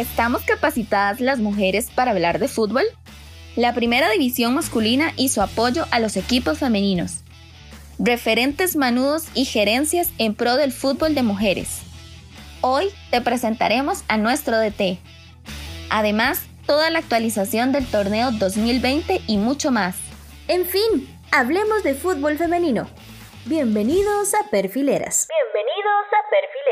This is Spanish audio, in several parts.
¿Estamos capacitadas las mujeres para hablar de fútbol? La primera división masculina hizo apoyo a los equipos femeninos. Referentes manudos y gerencias en pro del fútbol de mujeres. Hoy te presentaremos a nuestro DT. Además, toda la actualización del torneo 2020 y mucho más. En fin, hablemos de fútbol femenino. Bienvenidos a Perfileras. Bienvenidos a Perfileras.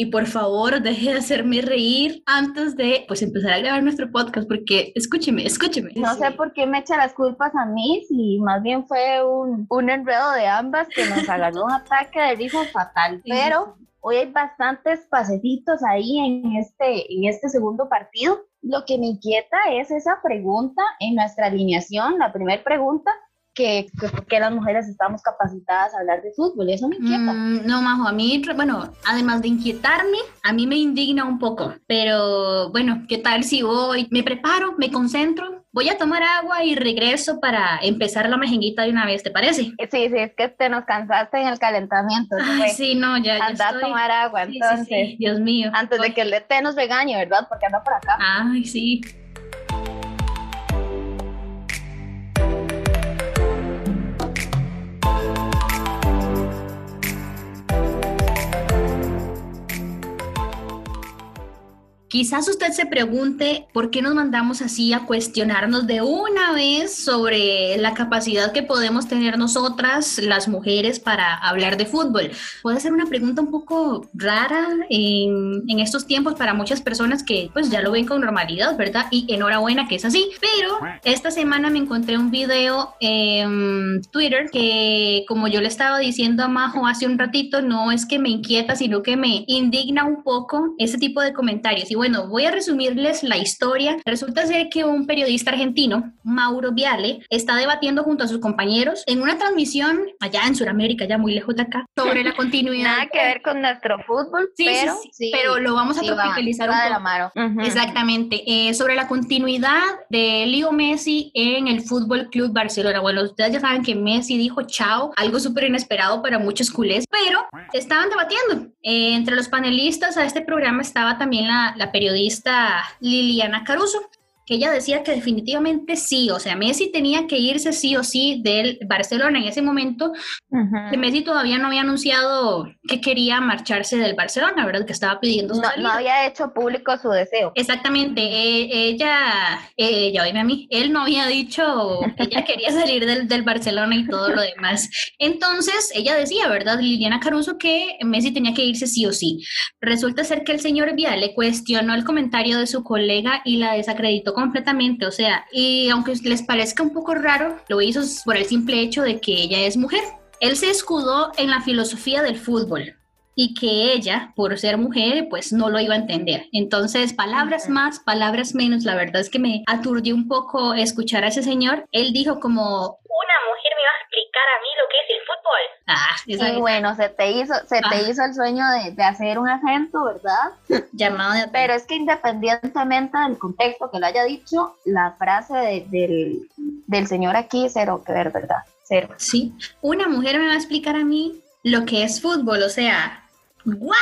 Y por favor, deje de hacerme reír antes de pues empezar a grabar nuestro podcast, porque escúcheme, escúcheme. No sé por qué me echa las culpas a mí, si más bien fue un, un enredo de ambas que nos agarró un ataque de risa fatal. Sí, Pero hoy hay bastantes pasecitos ahí en este, en este segundo partido. Lo que me inquieta es esa pregunta en nuestra alineación, la primera pregunta, que, que qué las mujeres estamos capacitadas a hablar de fútbol. Eso me inquieta. Mm, no, Majo, a mí, bueno, además de inquietarme, a mí me indigna un poco. Pero bueno, ¿qué tal si voy, me preparo, me concentro, voy a tomar agua y regreso para empezar la mejenguita de una vez, ¿te parece? Sí, sí, es que te nos cansaste en el calentamiento. Ay, sí, no, ya, ya Anda a estoy. tomar agua, Sí, sí, entonces. sí, Dios mío. Antes de que el DT nos regañe, ¿verdad? Porque anda por acá. Ay, sí. Quizás usted se pregunte por qué nos mandamos así a cuestionarnos de una vez sobre la capacidad que podemos tener nosotras, las mujeres, para hablar de fútbol. Puede ser una pregunta un poco rara en, en estos tiempos para muchas personas que pues ya lo ven con normalidad, ¿verdad? Y enhorabuena que es así. Pero esta semana me encontré un video en Twitter que, como yo le estaba diciendo a Majo hace un ratito, no es que me inquieta, sino que me indigna un poco ese tipo de comentarios. Y bueno, voy a resumirles la historia. Resulta ser que un periodista argentino, Mauro Viale, está debatiendo junto a sus compañeros en una transmisión allá en Sudamérica, ya muy lejos de acá, sobre la continuidad. Nada que ver con nuestro fútbol, Sí, sí, pero sí, pero lo vamos a sí va- tropicalizar va un la poco. mano. Ujú. Exactamente, eh, sobre la continuidad de Leo Messi en el Fútbol Club Barcelona. Bueno, ustedes ya saben que Messi dijo chao, algo súper inesperado para muchos culés, pero estaban debatiendo. Eh, entre los panelistas a este programa estaba también la, la periodista Liliana Caruso que ella decía que definitivamente sí, o sea, Messi tenía que irse sí o sí del Barcelona en ese momento, Ujú. que Messi todavía no había anunciado que quería marcharse del Barcelona, ¿verdad? Que estaba pidiendo su No, salida. no había hecho público su deseo. Exactamente, eh, ella, eh, ya oíme a mí, él no había dicho que ella quería salir del, del Barcelona y todo lo demás. Entonces, ella decía, ¿verdad? Liliana Caruso, que Messi tenía que irse sí o sí. Resulta ser que el señor Viale cuestionó el comentario de su colega y la desacreditó completamente, o sea, y aunque les parezca un poco raro, lo hizo por el simple hecho de que ella es mujer. Él se escudó en la filosofía del fútbol y que ella, por ser mujer, pues no lo iba a entender. Entonces, palabras más, palabras menos, la verdad es que me aturdió un poco escuchar a ese señor. Él dijo como, Una mujer explicar a mí lo que es el fútbol. ah, Y bueno, se te hizo, se te Ah. hizo el sueño de, de hacer un acento, ¿verdad? llamada de Pero es que independientemente del contexto que lo haya dicho, la frase de- del, del señor aquí, cero que ver, ¿verdad? Cero. Sí, una mujer me va a explicar a mí lo que es fútbol, o sea, ¿what?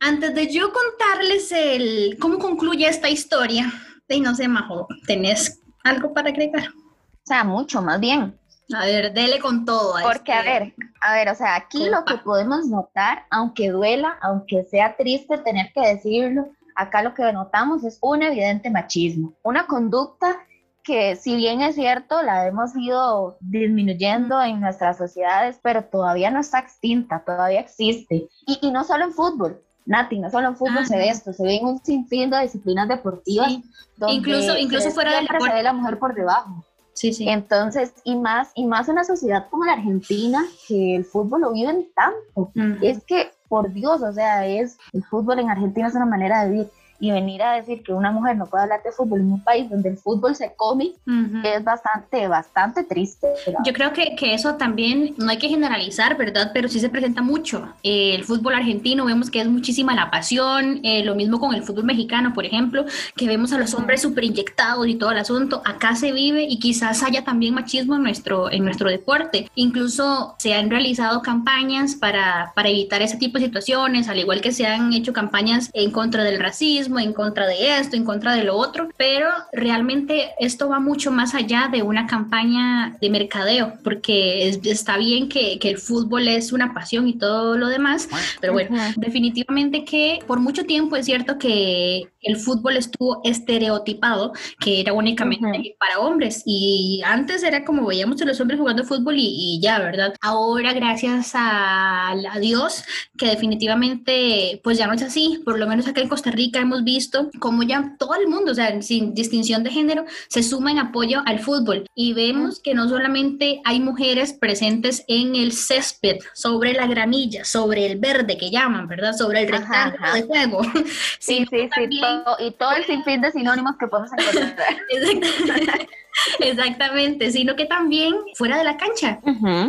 Antes de yo contarles el cómo concluye esta historia, y no sé, Majo, ¿tenés algo para agregar? O sea, mucho más bien. A ver, dele con todo. a Porque, a este- ver, a ver, o sea, aquí lo que podemos notar, aunque duela, aunque sea triste tener que decirlo, acá lo que notamos es un evidente machismo, una conducta que si bien es cierto, la hemos ido disminuyendo en nuestras sociedades, pero todavía no está extinta, todavía existe. Y, y no solo en fútbol, Nati, no solo en fútbol Ah, se ve esto, se ve en un sinfín de disciplinas deportivas. Sí, donde Incluso- incluso fuera del siempre se deporte. ve la mujer por debajo. Sí, sí. Entonces, y más, y más una sociedad como la Argentina, que el fútbol lo viven tanto. Es que, por Dios, o sea, es, el fútbol en Argentina es una manera de vivir. Y venir a decir que una mujer no puede hablar de fútbol en un país donde el fútbol se come es bastante, bastante triste. Yo creo que, que, eso también no hay que generalizar, ¿verdad? Pero sí se presenta mucho. Eh, el fútbol argentino vemos que es muchísima la pasión, eh, lo mismo con el fútbol mexicano, por ejemplo, que vemos a los hombres súper inyectados y todo el asunto. Acá se vive y quizás haya también machismo en nuestro, en nuestro deporte. Incluso se han realizado campañas para, para evitar ese tipo de situaciones, al igual que se han hecho campañas en contra del racismo, en contra de esto, en contra de lo otro, pero realmente esto va mucho más allá de una campaña de mercadeo, porque está bien que, que, el fútbol es una pasión y todo lo demás, pero bueno, definitivamente que por mucho tiempo es cierto que el fútbol estuvo estereotipado, que era únicamente para hombres, y antes era como veíamos a los hombres jugando fútbol y, ya, ¿verdad? Ahora, gracias a, a Dios, que definitivamente pues ya no es así, por lo menos acá en Costa Rica hemos visto como ya todo el mundo, o sea, sin distinción de género, se suma en apoyo al fútbol y vemos que no solamente hay mujeres presentes en el césped, sobre la gramilla, sobre el verde que llaman, ¿verdad? Sobre el rectángulo de juego. Sí, sí, sí, y todo el sinfín de sinónimos que podemos encontrar. Exactamente, sino que también fuera de la cancha.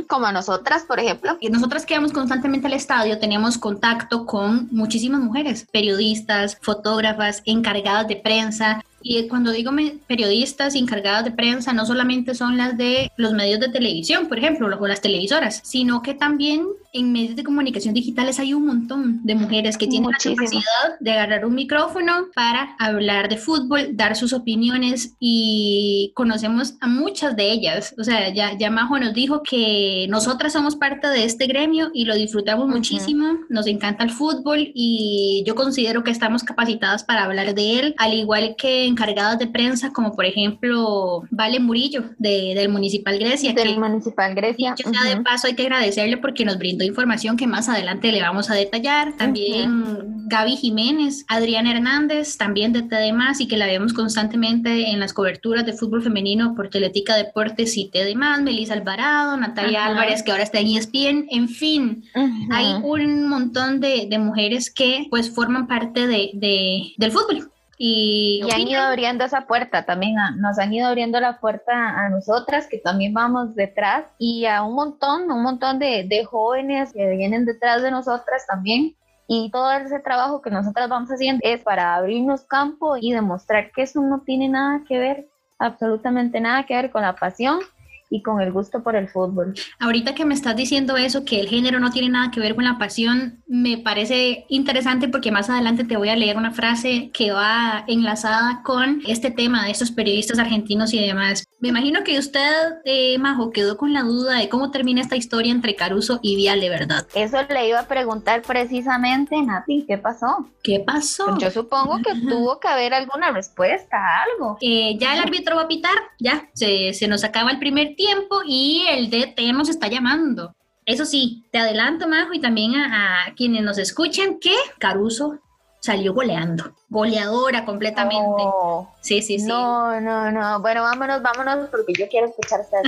Como nosotras, por ejemplo. Y nosotras que vamos constantemente al estadio, teníamos contacto con muchísimas mujeres, periodistas, fotógrafas, encargadas de prensa, y cuando digo periodistas encargadas de prensa, no solamente son las de los medios de televisión, por ejemplo, o las televisoras, sino que también en medios de comunicación digitales hay un montón de mujeres que tienen la capacidad de agarrar un micrófono para hablar de fútbol, dar sus opiniones y conocemos a muchas de ellas. O sea, ya, ya Majo nos dijo que nosotras somos parte de este gremio y lo disfrutamos muchísimo, nos encanta el fútbol y yo considero que estamos capacitadas para hablar de él, al igual que encargadas de prensa, como por ejemplo Vale Murillo de, del Municipal Grecia. Del Municipal Grecia. Yo sea de paso hay que agradecerle porque nos brindó información que más adelante le vamos a detallar. También Gaby Jiménez, Adrián Hernández, también de TDMás y que la vemos constantemente en las coberturas de fútbol femenino por Teletica Deportes y TDMás, Melissa Alvarado, Natalia Álvarez, que ahora está en ESPN, en fin, hay un montón de, de, mujeres que pues forman parte de, de, del fútbol y, han ido abriendo esa puerta también, nos han ido abriendo la puerta a nosotras que también vamos detrás y a un montón, un montón de, de jóvenes que vienen detrás de nosotras también. Y todo ese trabajo que nosotras vamos haciendo es para abrirnos campo y demostrar que eso no tiene nada que ver, absolutamente nada que ver con la pasión y con el gusto por el fútbol. Ahorita que me estás diciendo eso, que el género no tiene nada que ver con la pasión, me parece interesante porque más adelante te voy a leer una frase que va enlazada con este tema de estos periodistas argentinos y demás. Me imagino que usted, eh, Majo, quedó con la duda de cómo termina esta historia entre Caruso y Viale, ¿verdad? Eso le iba a preguntar precisamente, Nati, ¿qué pasó? ¿Qué pasó? Yo supongo que tuvo que haber alguna respuesta, algo. Eh, ya el árbitro va a pitar, ya, se, se nos acaba el primer tiempo tiempo y el DT nos está llamando. Eso sí, te adelanto, Majo, y también a, quienes nos escuchan que Caruso salió goleando, goleadora completamente. sí, sí, sí. No, no, no. Bueno, vámonos, vámonos, porque yo quiero escuchar esta.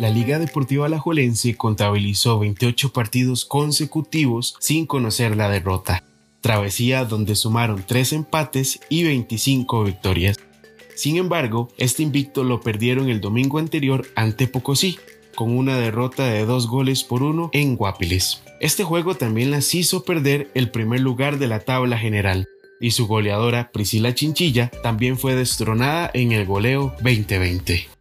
La Liga Deportiva Alajuelense contabilizó 28 partidos consecutivos sin conocer la derrota, travesía donde sumaron 3 empates y 25 victorias. Sin embargo, este invicto lo perdieron el domingo anterior ante Pocosí, con una derrota de 2 goles por 1 en Guapiles. Este juego también las hizo perder el primer lugar de la tabla general, y su goleadora Priscila Chinchilla también fue destronada en el goleo 2020.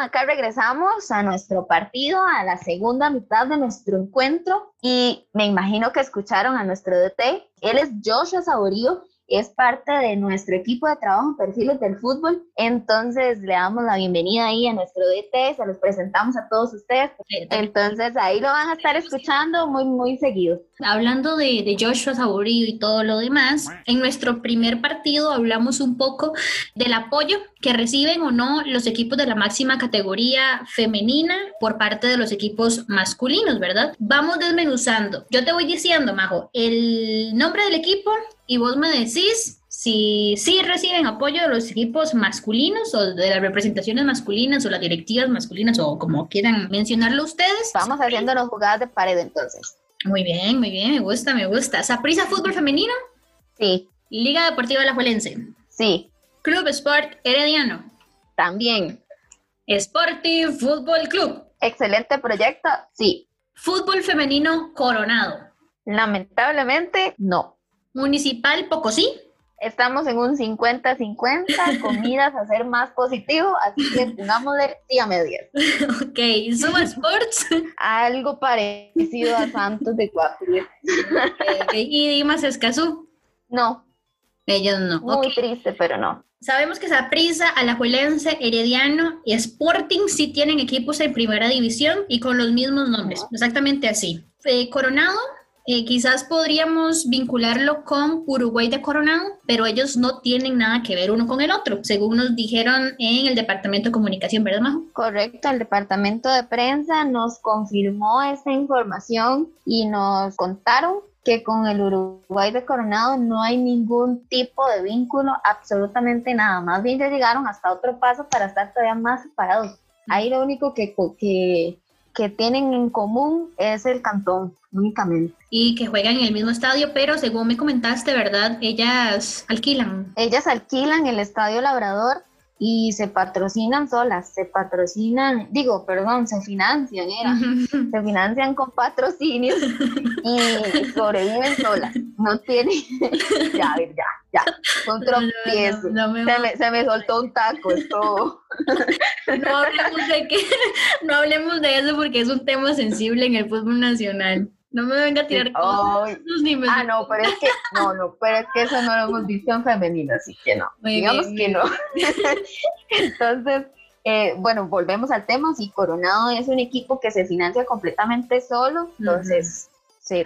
Acá regresamos a nuestro partido, a la segunda mitad de nuestro encuentro y me imagino que escucharon a nuestro DT. Él es Joshua Saborío es parte de nuestro equipo de trabajo en perfiles del fútbol. Entonces le damos la bienvenida ahí a nuestro DT, se los presentamos a todos ustedes. Entonces ahí lo van a estar escuchando muy, muy seguido. Hablando de, de Joshua Saborío y todo lo demás, en nuestro primer partido hablamos un poco del apoyo que reciben o no los equipos de la máxima categoría femenina por parte de los equipos masculinos, ¿verdad? Vamos desmenuzando. Yo te voy diciendo, Majo, el nombre del equipo y vos me decís si sí reciben apoyo de los equipos masculinos o de las representaciones masculinas o las directivas masculinas o como quieran mencionarlo ustedes. Vamos haciendo las jugadas de pared entonces. Muy bien, muy bien, me gusta, me gusta. ¿Saprisa Fútbol Femenino? Sí. Liga Deportiva La Juelense. Sí. Club Sport Herediano. También. Sporting Fútbol Club. Excelente proyecto, sí. Fútbol Femenino Coronado. Lamentablemente, no. Municipal Pocosí. Estamos en un 50-50, comidas a ser más positivo, así que pongámosle sí a medias. ok, Suma Sports. Algo parecido a Santos de Guapiles. okay, ¿Y Dimas Escazú? No. Ellos no. Muy triste, pero no. Sabemos que Saprissa, Alajuelense, Herediano y Sporting sí tienen equipos en primera división y con los mismos nombres, exactamente así. Eh, Coronado, eh, quizás podríamos vincularlo con Uruguay de Coronado, pero ellos no tienen nada que ver uno con el otro, según nos dijeron en el Departamento de Comunicación, ¿verdad, Majo? Correcto, el Departamento de Prensa nos confirmó esta información y nos contaron que con el Uruguay de Coronado no hay ningún tipo de vínculo, absolutamente nada. Más bien ya llegaron hasta otro paso para estar todavía más separados. Ahí lo único que, que, que tienen en común es el cantón, únicamente. Y que juegan en el mismo estadio, pero según me comentaste, ¿verdad? Ellas alquilan. Ellas alquilan el Estadio Labrador y se patrocinan solas, se patrocinan, digo, perdón, se financian, era, se financian con patrocinios y sobreviven solas, no tienen, ya, ya, ya, un tropiezo, se, me, se, me, soltó un taco, esto. No hablemos de que, no hablemos de eso porque es un tema sensible en el fútbol nacional. No me venga a tirar cosas. ah, no, pero es que, no, no, pero es que eso no lo hemos visto en femenino, así que no. Digamos que no. Entonces, eh, bueno, volvemos al tema. Si Coronado es un equipo que se financia completamente solo, entonces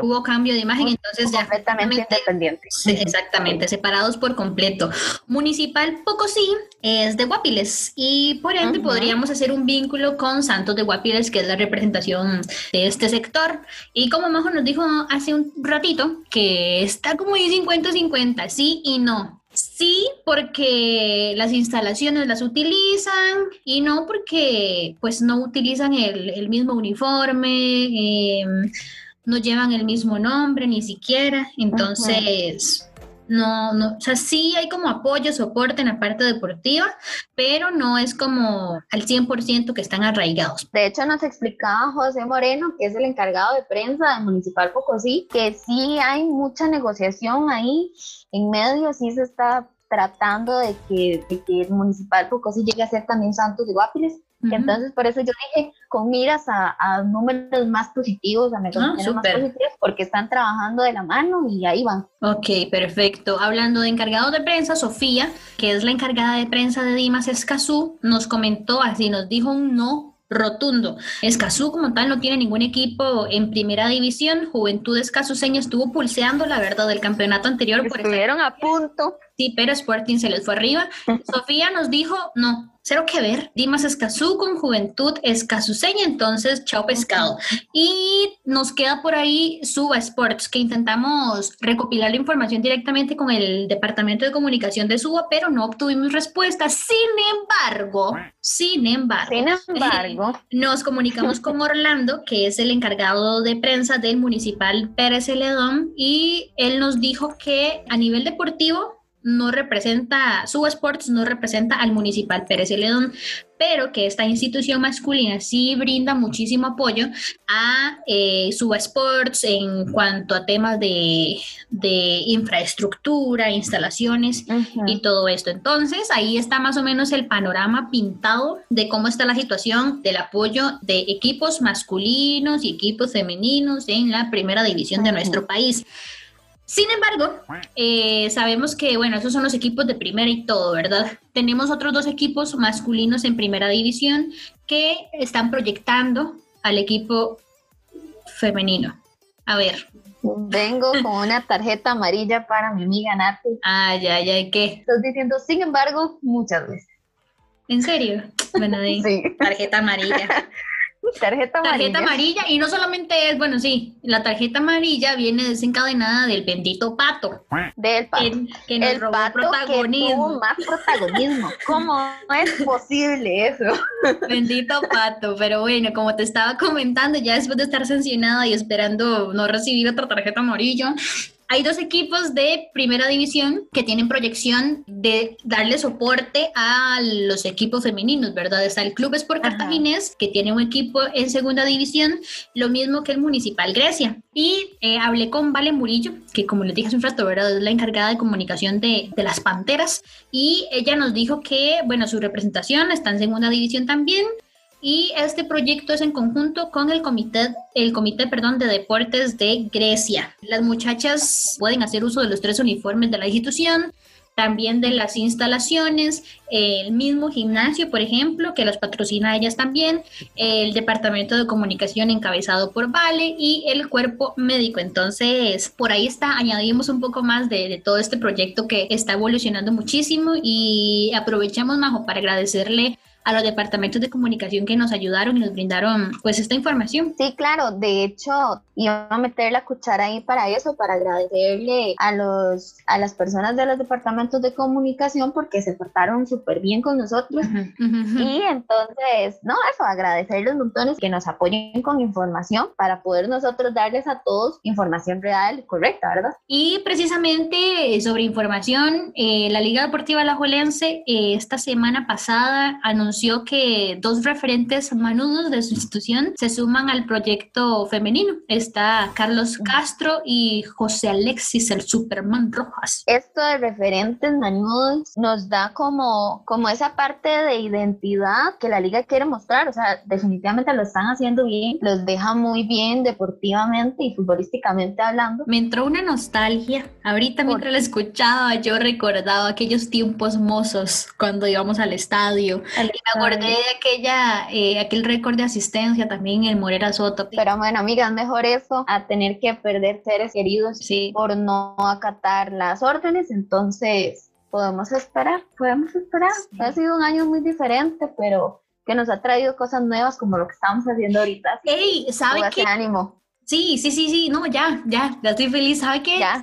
Hubo cambio de imagen, entonces ya. Completamente independiente. exactamente, separados por completo. Municipal Pocosí es de Guapiles y por ende podríamos hacer un vínculo con Santos de Guapiles, que es la representación de este sector. Y como Majo nos dijo hace un ratito, que está como ahí 50-50, sí y no. Sí, porque las instalaciones las utilizan y no porque pues no utilizan el, el mismo uniforme. Eh, no llevan el mismo nombre ni siquiera, entonces no, no, o sea, sí hay como apoyo, soporte en la parte deportiva, pero no es como al 100% que están arraigados. De hecho, nos explicaba José Moreno, que es el encargado de prensa del Municipal Pocosí, que sí hay mucha negociación ahí en medio, sí se está tratando de que, de que el Municipal Pocosí llegue a ser también Santos de Guapiles, entonces, por eso yo dije, con miras a, números más positivos, a negociaciones ah, más positivas, porque están trabajando de la mano y ahí van. Ok, perfecto. Hablando de encargado de prensa, Sofía, que es la encargada de prensa de Dimas Escazú, nos comentó así, nos dijo un no rotundo. Escazú como tal no tiene ningún equipo en primera división. Juventud Escazuseña estuvo pulseando la verdad del campeonato anterior. Estuvieron a punto. Sí, pero Sporting se les fue arriba. Sofía nos dijo, no, cero que ver. Dimas Escazú con Juventud Escazuseña, entonces chao pescado. Y nos queda por ahí Suba Sports, que intentamos recopilar la información directamente con el Departamento de Comunicación de Suba, pero no obtuvimos respuesta. Sin embargo, sin embargo, sin embargo, nos comunicamos con Orlando, que es el encargado de prensa del Municipal Pérez Celedón, y él nos dijo que a nivel deportivo no representa, Suba Sports no representa al Municipal Pérez Celedón, pero que esta institución masculina sí brinda muchísimo apoyo a eh, Suba Sports en cuanto a temas de, infraestructura, instalaciones y todo esto. Entonces, ahí está más o menos el panorama pintado de cómo está la situación del apoyo de equipos masculinos y equipos femeninos en la primera división de nuestro país. Sin embargo, eh, sabemos que, bueno, esos son los equipos de primera y todo, ¿verdad? Tenemos otros dos equipos masculinos en primera división que están proyectando al equipo femenino. A ver. Vengo con una tarjeta amarilla para mi amiga Nati. Ay, ay, ay, ¿qué? Estás diciendo, sin embargo, muchas veces. ¿En serio? Bueno, de Sí. tarjeta amarilla. Tarjeta amarilla. Tarjeta amarilla y no solamente es, bueno, sí, la tarjeta amarilla viene desencadenada del bendito pato Del pato. que, que nos el robó pato que tuvo protagonismo. más protagonismo. ¿Cómo es posible eso? Bendito pato, pero bueno, como te estaba comentando, ya después de estar sancionada y esperando no recibir otra tarjeta amarilla, hay dos equipos de primera división que tienen proyección de darle soporte a los equipos femeninos, ¿verdad? Está el Club Sport Ajá. Cartaginés, que tiene un equipo en segunda división, lo mismo que el Municipal Grecia. Y eh, hablé con Vale Murillo, que como les dije hace un rato, ¿verdad? Es la encargada de comunicación de, de las Panteras. Y ella nos dijo que, bueno, su representación está en segunda división también. Y este proyecto es en conjunto con el comité, el comité, perdón, de deportes de Grecia. Las muchachas pueden hacer uso de los tres uniformes de la institución, también de las instalaciones, el mismo gimnasio, por ejemplo, que los patrocina ellas también, el departamento de comunicación encabezado por Vale y el cuerpo médico. Entonces, por ahí está, añadimos un poco más de, de todo este proyecto que está evolucionando muchísimo y aprovechamos, Majo, para agradecerle a los departamentos de comunicación que nos ayudaron y nos brindaron pues esta información. Sí, claro, de hecho, iba a meter la cuchara ahí para eso, para agradecerle a los a las personas de los departamentos de comunicación porque se portaron súper bien con nosotros. Y entonces, no, eso, agradecerles montones que nos apoyen con información para poder nosotros darles a todos información real, correcta, ¿verdad? Y precisamente sobre información, eh, la Liga Deportiva Alajuelense eh, esta semana pasada anunció que dos referentes manudos de su institución se suman al proyecto femenino. Está Carlos Castro y José Alexis, el Superman Rojas. Esto de referentes manudos nos da como, como esa parte de identidad que la liga quiere mostrar, o sea, definitivamente lo están haciendo bien, los deja muy bien deportivamente y futbolísticamente hablando. Me entró una nostalgia. Ahorita mientras la escuchaba, yo recordaba aquellos tiempos mozos cuando íbamos al estadio. Me acordé de aquella, eh, aquel récord de asistencia también en Morera Soto. Pero bueno, amigas, mejor eso a tener que perder seres queridos Sí. por no acatar las órdenes, entonces podemos esperar, podemos esperar. Sí. Ha sido un año muy diferente, pero que nos ha traído cosas nuevas como lo que estamos haciendo ahorita. Ey, ¿sabe qué? ánimo. Sí, sí, sí, sí, no, ya, ya, ya estoy feliz. ¿Sabe qué? ¿Sabe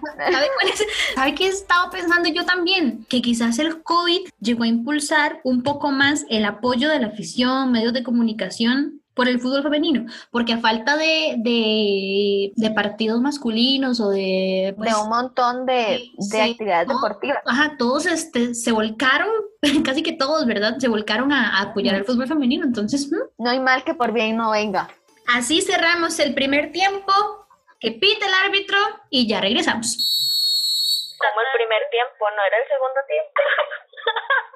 cuál es? ¿Sabe qué estaba pensando yo también? Que quizás el COVID llegó a impulsar un poco más el apoyo de la afición, medios de comunicación por el fútbol femenino, porque a falta de, de, de partidos masculinos o de... pues, de un montón de, sí, de sí, actividades todo. deportivas. Ajá, todos este, se volcaron, casi que todos, ¿verdad? Se volcaron a, a apoyar el fútbol femenino. Entonces, No hay mal que por bien no venga. Así cerramos el primer tiempo, que pite el árbitro y ya regresamos. Como el primer tiempo, no era el segundo tiempo.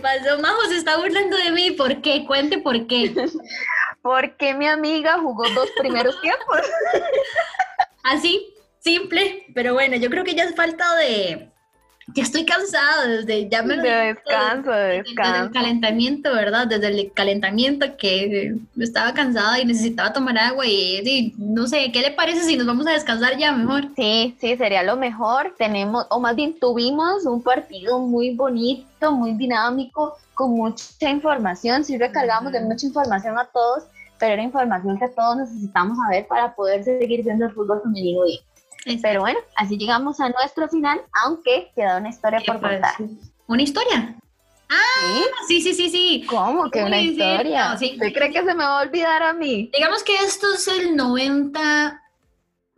pasó, Majo? Se está burlando de mí. ¿Por qué? Cuente por qué. Porque mi amiga jugó dos primeros tiempos. Así, simple. Pero bueno, yo creo que ya es falta de... Ya estoy cansada desde... Ya me lo descanso, de desde- Desde el calentamiento, ¿verdad? Desde el calentamiento que estaba cansada y necesitaba tomar agua y, y no sé, ¿qué le parece si nos vamos a descansar ya mejor? Sí, sí, sería lo mejor. Tenemos, o más bien tuvimos un partido muy bonito, muy dinámico, con mucha información. Sí recargamos de mucha información a todos, pero era información que todos necesitamos saber para poder seguir viendo el fútbol femenino bien. Pero bueno, así llegamos a nuestro final, aunque queda una historia ¿Qué por contar. ¿Una historia? ¿Sí? Sí, sí, sí, sí. ¿Cómo que una historia? no, sí. ¿Usted cree que se me va a olvidar a mí? Digamos que esto es el 90,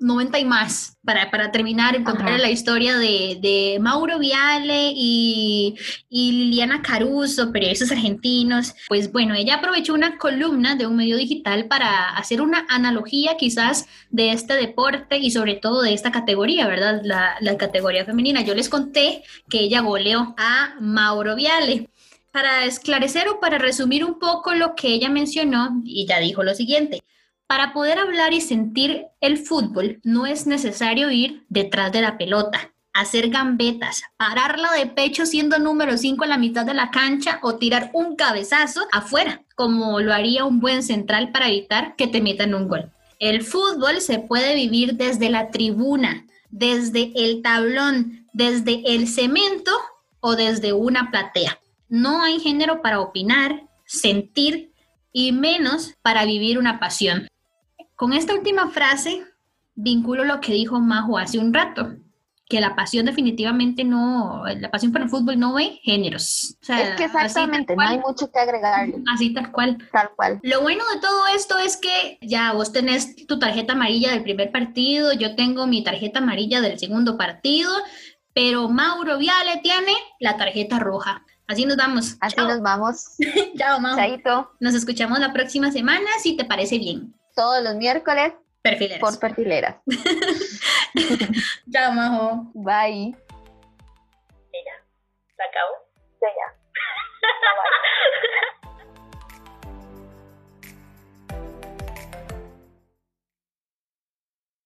90 y más para, para terminar y contar la historia de, de, Mauro Viale y, y Liliana Caruso, periodistas argentinos. Pues bueno, ella aprovechó una columna de un medio digital para hacer una analogía quizás de este deporte y sobre todo de esta categoría, ¿verdad? La, la categoría femenina. Yo les conté que ella goleó a Mauro Viale para esclarecer o para resumir un poco lo que ella mencionó, y ya dijo lo siguiente, para poder hablar y sentir el fútbol no es necesario ir detrás de la pelota, hacer gambetas, pararla de pecho siendo número 5 en la mitad de la cancha o tirar un cabezazo afuera, como lo haría un buen central para evitar que te metan un gol. El fútbol se puede vivir desde la tribuna, desde el tablón, desde el cemento o desde una platea. No hay género para opinar, sentir y menos para vivir una pasión. Con esta última frase vinculo lo que dijo Majo hace un rato, que la pasión definitivamente no, la pasión por el fútbol no ve géneros. es que exactamente, no hay mucho que agregarle. Así tal cual. Tal cual. Lo bueno de todo esto es que ya vos tenés tu tarjeta amarilla del primer partido, yo tengo mi tarjeta amarilla del segundo partido, pero Mauro Viale tiene la tarjeta roja. Así nos vamos. Así nos vamos. Chao, Mau. Chaito. Nos escuchamos la próxima semana, si te parece bien todos los miércoles. Por perfileras. Chao, Majo. Bye. Se acabó. Ya, ya.